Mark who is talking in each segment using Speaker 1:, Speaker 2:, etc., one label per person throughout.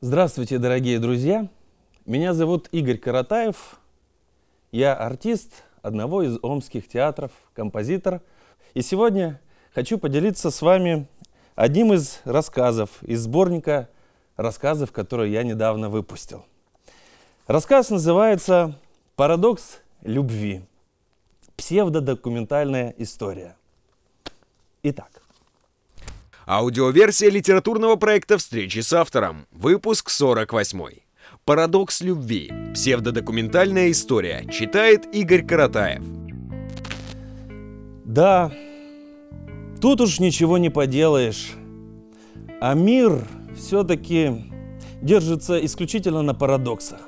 Speaker 1: Здравствуйте, дорогие друзья! Меня зовут Игорь Каратаев. Я артист одного из омских театров, композитор. И сегодня хочу поделиться с вами одним из рассказов из сборника рассказов, которые я недавно выпустил. Рассказ называется «Парадокс любви. Псевдодокументальная история». Итак,
Speaker 2: Аудиоверсия литературного проекта «Встречи с автором». Выпуск 48. «Парадокс любви. Псевдодокументальная история». Читает Игорь Каратаев.
Speaker 1: Да, тут уж ничего не поделаешь. А мир все-таки держится исключительно на парадоксах.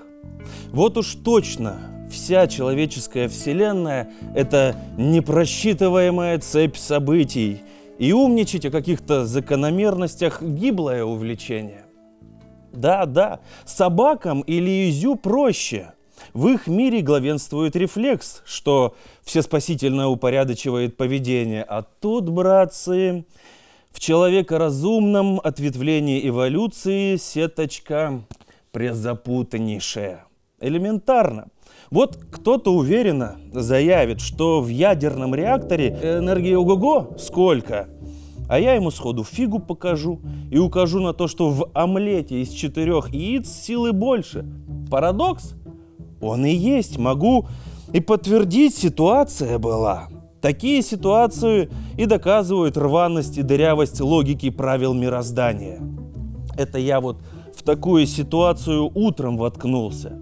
Speaker 1: Вот уж точно вся человеческая вселенная – это непросчитываемая цепь событий – и умничать о каких-то закономерностях – гиблое увлечение. Да, да, собакам или изю проще. В их мире главенствует рефлекс, что все спасительно упорядочивает поведение. А тут, братцы, в человекоразумном ответвлении эволюции сеточка презапутаннейшая. Элементарно. Вот кто-то уверенно заявит, что в ядерном реакторе энергии ого-го сколько, а я ему сходу фигу покажу и укажу на то, что в омлете из четырех яиц силы больше. Парадокс? Он и есть, могу и подтвердить, ситуация была. Такие ситуации и доказывают рваность и дырявость логики правил мироздания. Это я вот в такую ситуацию утром воткнулся.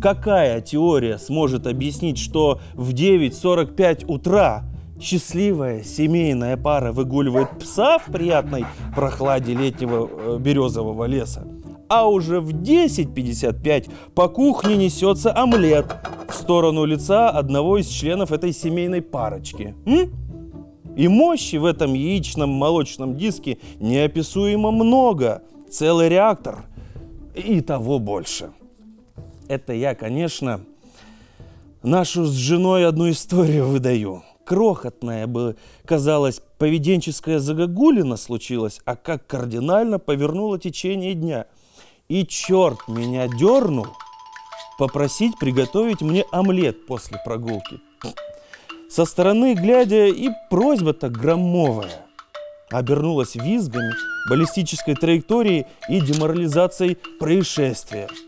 Speaker 1: Какая теория сможет объяснить, что в 9.45 утра счастливая семейная пара выгуливает пса в приятной прохладе летнего э, березового леса, а уже в 10.55 по кухне несется омлет в сторону лица одного из членов этой семейной парочки. М? И мощи в этом яичном молочном диске неописуемо много. Целый реактор и того больше это я, конечно, нашу с женой одну историю выдаю. Крохотная бы, казалось, поведенческая загогулина случилась, а как кардинально повернуло течение дня. И черт меня дернул попросить приготовить мне омлет после прогулки. Со стороны глядя и просьба-то громовая обернулась визгами, баллистической траекторией и деморализацией происшествия –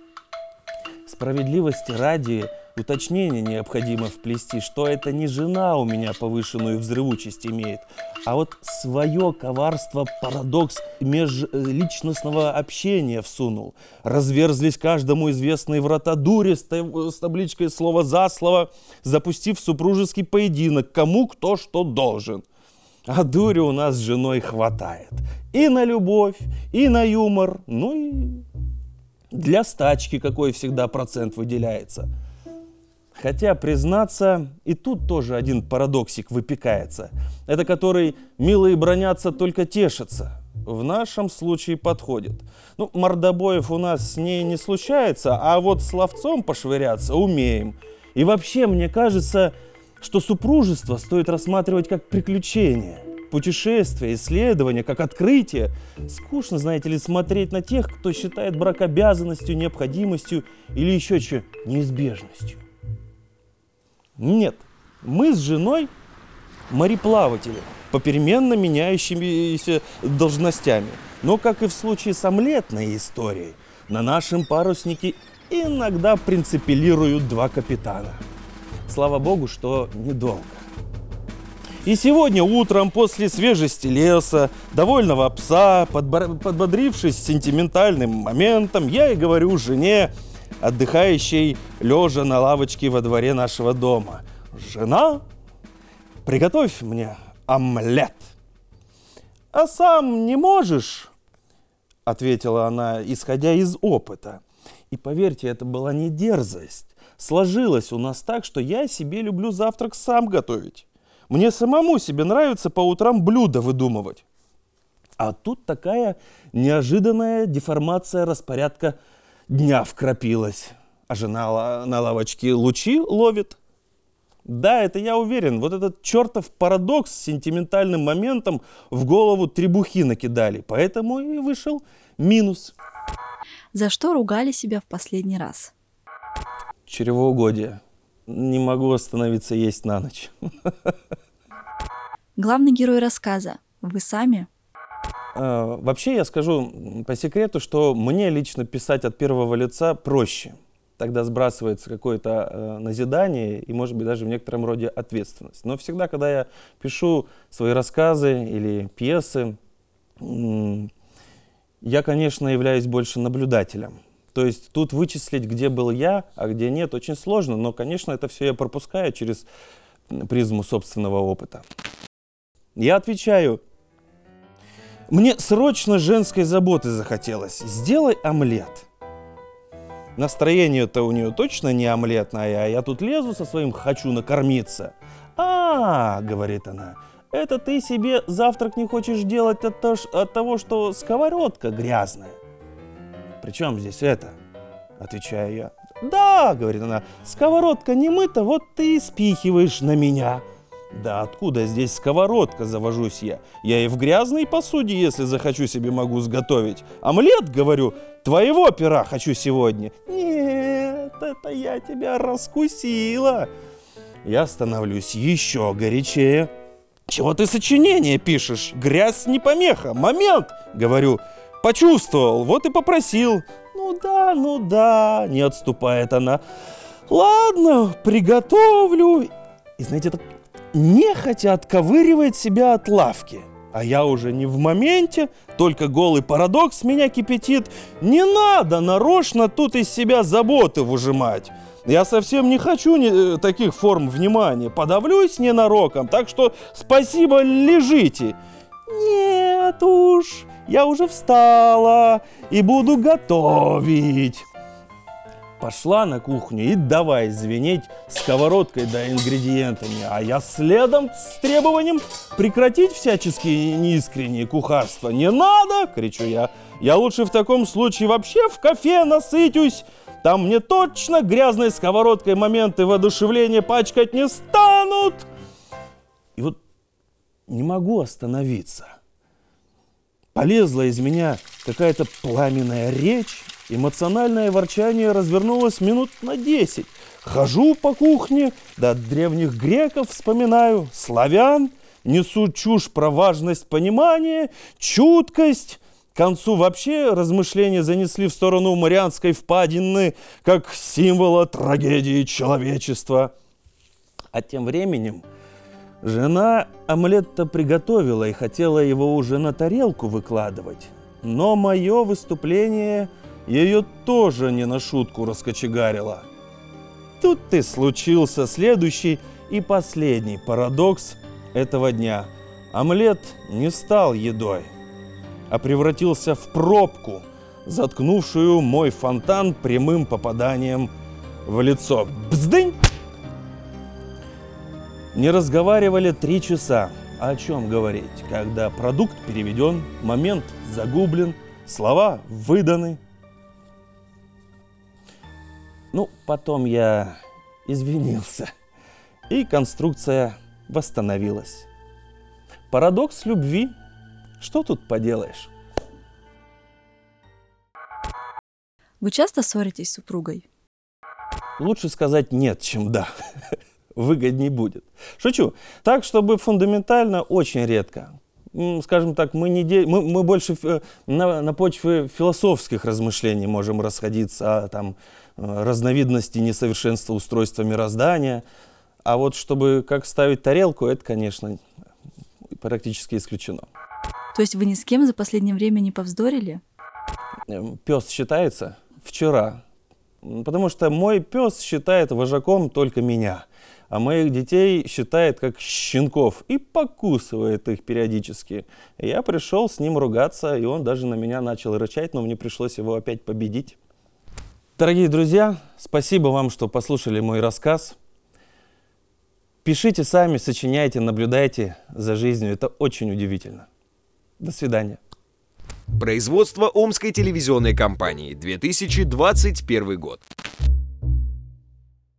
Speaker 1: Справедливости ради уточнение необходимо вплести, что это не жена у меня повышенную взрывучесть имеет, а вот свое коварство, парадокс межличностного общения всунул. Разверзлись каждому известные врата дури с табличкой слово за слово, запустив супружеский поединок, кому кто что должен. А дури у нас с женой хватает. И на любовь, и на юмор, ну и для стачки какой всегда процент выделяется. Хотя, признаться, и тут тоже один парадоксик выпекается. Это который милые бронятся, только тешатся. В нашем случае подходит. Ну, мордобоев у нас с ней не случается, а вот с ловцом пошвыряться умеем. И вообще, мне кажется, что супружество стоит рассматривать как приключение – путешествия, исследования, как открытие. Скучно, знаете ли, смотреть на тех, кто считает брак обязанностью, необходимостью или еще что, неизбежностью. Нет, мы с женой мореплаватели, попеременно меняющимися должностями. Но, как и в случае с омлетной историей, на нашем паруснике иногда принципилируют два капитана. Слава богу, что недолго. И сегодня утром после свежести леса, довольного пса, подбодрившись сентиментальным моментом, я и говорю жене, отдыхающей лежа на лавочке во дворе нашего дома. «Жена, приготовь мне омлет». «А сам не можешь?» — ответила она, исходя из опыта. И поверьте, это была не дерзость. Сложилось у нас так, что я себе люблю завтрак сам готовить. Мне самому себе нравится по утрам блюда выдумывать. А тут такая неожиданная деформация распорядка дня вкрапилась. А жена на лавочке лучи ловит. Да, это я уверен. Вот этот чертов парадокс с сентиментальным моментом в голову требухи накидали. Поэтому и вышел минус.
Speaker 3: За что ругали себя в последний раз?
Speaker 1: Чревоугодие. Не могу остановиться есть на ночь.
Speaker 3: Главный герой рассказа. Вы сами?
Speaker 1: А, вообще я скажу по секрету, что мне лично писать от первого лица проще. Тогда сбрасывается какое-то э, назидание и, может быть, даже в некотором роде ответственность. Но всегда, когда я пишу свои рассказы или пьесы, я, конечно, являюсь больше наблюдателем. То есть тут вычислить, где был я, а где нет, очень сложно, но, конечно, это все я пропускаю через призму собственного опыта. Я отвечаю, мне срочно женской заботы захотелось. Сделай омлет. Настроение-то у нее точно не омлетное, а я тут лезу со своим «хочу накормиться». «А, — говорит она, — это ты себе завтрак не хочешь делать от, того, что сковородка грязная. Причем здесь это? Отвечаю я. Да, говорит она, сковородка не мыта, вот ты и спихиваешь на меня. Да откуда здесь сковородка, завожусь я. Я и в грязной посуде, если захочу себе, могу сготовить. Омлет, говорю, твоего пера хочу сегодня. Нет, это я тебя раскусила. Я становлюсь еще горячее. Чего ты сочинение пишешь? Грязь не помеха. Момент, говорю. Почувствовал, вот и попросил. Ну да, ну да, не отступает она. Ладно, приготовлю. И знаете, так нехотя отковыривает себя от лавки. А я уже не в моменте, только голый парадокс меня кипятит. Не надо нарочно тут из себя заботы выжимать. Я совсем не хочу не, э, таких форм внимания. Подавлюсь ненароком, так что спасибо, лежите. Нет уж, я уже встала и буду готовить пошла на кухню и давай звенеть сковородкой да ингредиентами, а я следом с требованием прекратить всяческие неискренние кухарства. «Не надо!» — кричу я. «Я лучше в таком случае вообще в кафе насытюсь. Там мне точно грязной сковородкой моменты воодушевления пачкать не станут!» И вот не могу остановиться. Полезла из меня какая-то пламенная речь, Эмоциональное ворчание развернулось минут на десять. Хожу по кухне, да древних греков вспоминаю, славян, несу чушь про важность понимания, чуткость. К концу вообще размышления занесли в сторону Марианской впадины, как символа трагедии человечества. А тем временем жена омлет-то приготовила и хотела его уже на тарелку выкладывать. Но мое выступление – ее тоже не на шутку раскочегарило. Тут и случился следующий и последний парадокс этого дня. Омлет не стал едой, а превратился в пробку, заткнувшую мой фонтан прямым попаданием в лицо. Бздынь! Не разговаривали три часа. О чем говорить, когда продукт переведен, момент загублен, слова выданы, ну, потом я извинился, и конструкция восстановилась. Парадокс любви. Что тут поделаешь?
Speaker 3: Вы часто ссоритесь с супругой?
Speaker 1: Лучше сказать нет, чем да. Выгодней будет. Шучу. Так, чтобы фундаментально, очень редко скажем так, мы, не де... мы, мы больше на, на почве философских размышлений можем расходиться о там, э, разновидности несовершенства устройства мироздания. А вот чтобы как ставить тарелку, это, конечно, практически исключено.
Speaker 3: То есть вы ни с кем за последнее время не повздорили?
Speaker 1: Эм, пес считается вчера. Потому что мой пес считает вожаком только меня а моих детей считает как щенков и покусывает их периодически. Я пришел с ним ругаться, и он даже на меня начал рычать, но мне пришлось его опять победить. Дорогие друзья, спасибо вам, что послушали мой рассказ. Пишите сами, сочиняйте, наблюдайте за жизнью. Это очень удивительно. До свидания.
Speaker 2: Производство Омской телевизионной компании, 2021 год.